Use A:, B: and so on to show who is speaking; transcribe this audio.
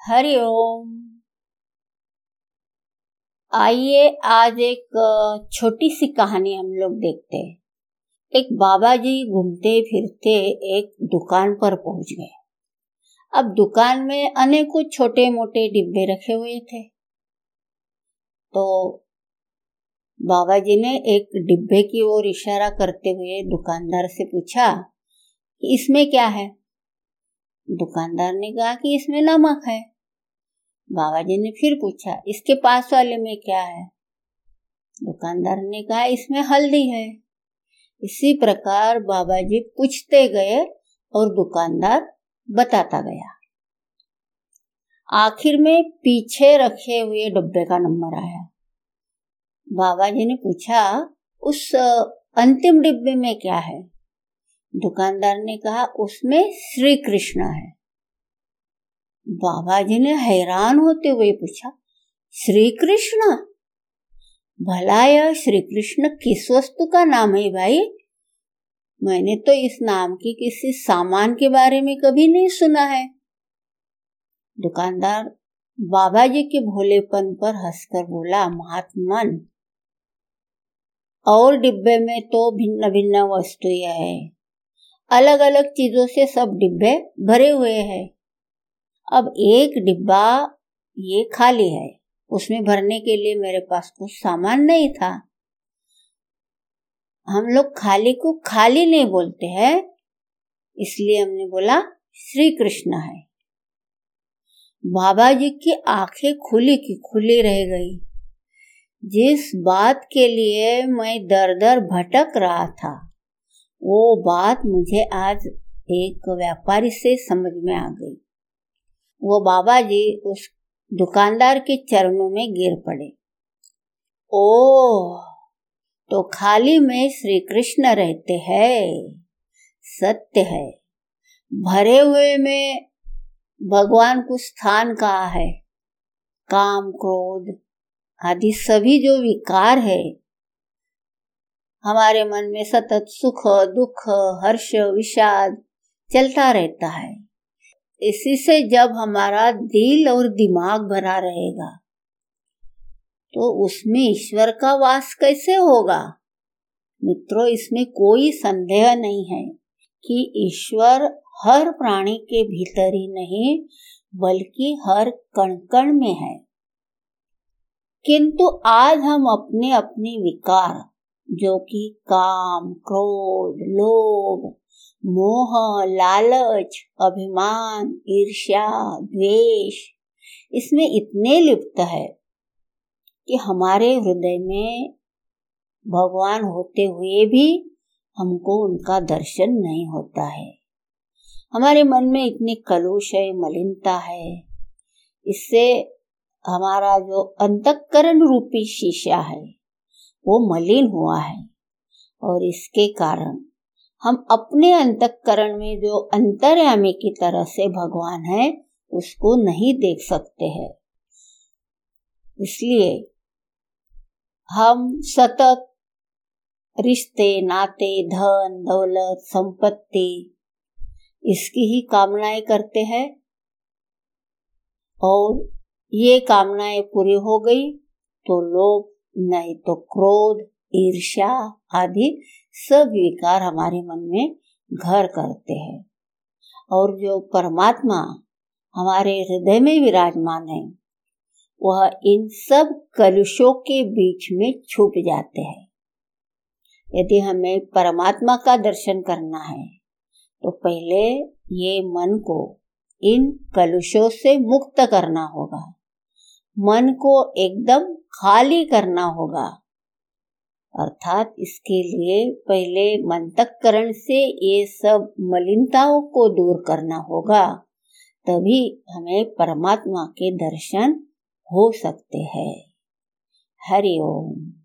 A: हरिओम आइए आज एक छोटी सी कहानी हम लोग देखते हैं। एक बाबा जी घूमते फिरते एक दुकान पर पहुँच गए। अब दुकान में अनेकों छोटे मोटे डिब्बे रखे हुए थे। तो बाबा जी ने एक डिब्बे की ओर इशारा करते हुए दुकानदार से पूछा कि इसमें क्या है? दुकानदार ने कहा कि इसमें नमक है। बाबा जी ने फिर पूछा, इसके पास वाले में क्या है? दुकानदार ने कहा, इसमें हल्दी है। इसी प्रकार बाबा जी पूछते गए और दुकानदार बताता गया। आखिर में पीछे रखे हुए डब्बे का नंबर आया। बाबा जी ने पूछा, उस, अंतिम डिब्बे में क्या है? दुकानदार ने कहा, उसमें श्री कृष्ण है. बाबा जी ने हैरान होते हुए पूछा, श्री कृष्ण? भला यह श्री कृष्ण किस वस्तु का नाम है भाई? मैंने तो इस नाम की किसी सामान के बारे में कभी नहीं सुना है. दुकानदार बाबा जी के भोलेपन पर हंसकर बोला महात्मन और डिब्बे में तो भिन्न भिन्न वस्तुएँ है। अलग अलग चीज़ों से सब डिब्बे भरे हुए हैं। अब एक डिब्बा ये खाली है। उसमें भरने के लिए मेरे पास कुछ सामान नहीं था। हम लोग खाली को खाली नहीं बोलते हैं, इसलिए हमने बोला श्री कृष्ण है। बाबा जी की आँखें खुली की खुली रह गई। जिस बात के लिए मैं दर दर भटक रहा था वो बात मुझे आज एक व्यापारी से समझ में आ गई। वो बाबा जी उस दुकानदार के चरणों में गिर पड़े। ओ तो खाली में श्री कृष्ण रहते हैं। सत्य है। भरे हुए में भगवान को स्थान कहा है? काम, क्रोध आदि सभी जो विकार है हमारे मन में सतत सुख, दुख, हर्ष, विषाद चलता रहता है। इसी से जब हमारा दिल और दिमाग भरा रहेगा तो उसमें ईश्वर का वास कैसे होगा? मित्रों, इसमें कोई संदेह नहीं है कि ईश्वर हर प्राणी के भीतर ही नहीं, बल्कि हर कण कण में है। किंतु आज हम अपने अपने विकार जो कि काम, क्रोध, लोभ, मोह, लालच, अभिमान, ईर्ष्या, द्वेष, इसमें इतने लिप्त है कि हमारे हृदय में भगवान होते हुए भी हमको उनका दर्शन नहीं होता है। हमारे मन में इतनी कलुष है, मलिनता है। इससे हमारा जो अंतकरण रूपी शीशा है वो मलिन हुआ है। और इसके कारण हम अपने अंतकरण में जो अंतर्यामी की तरह से भगवान है, उसको नहीं देख सकते हैं। इसलिए हम सतत रिश्ते, नाते, धन, दौलत, संपत्ति, इसकी ही कामनाएँ करते हैं। और ये कामनाएँ पूरी हो गई तो लोग नहीं तो क्रोध, ईर्ष्या आदि सब विकार हमारे मन में घर करते हैं। और जो परमात्मा हमारे हृदय में विराजमान है, वह इन सब कलुषों के बीच में छुप जाते हैं। यदि हमें परमात्मा का दर्शन करना है तो पहले ये मन को इन कलुषों से मुक्त करना होगा। मन को एकदम खाली करना होगा। अर्थात इसके लिए पहले मंतकरण से ये सब मलिनताओं को दूर करना होगा। तभी हमें परमात्मा के दर्शन हो सकते हैं। हरिओम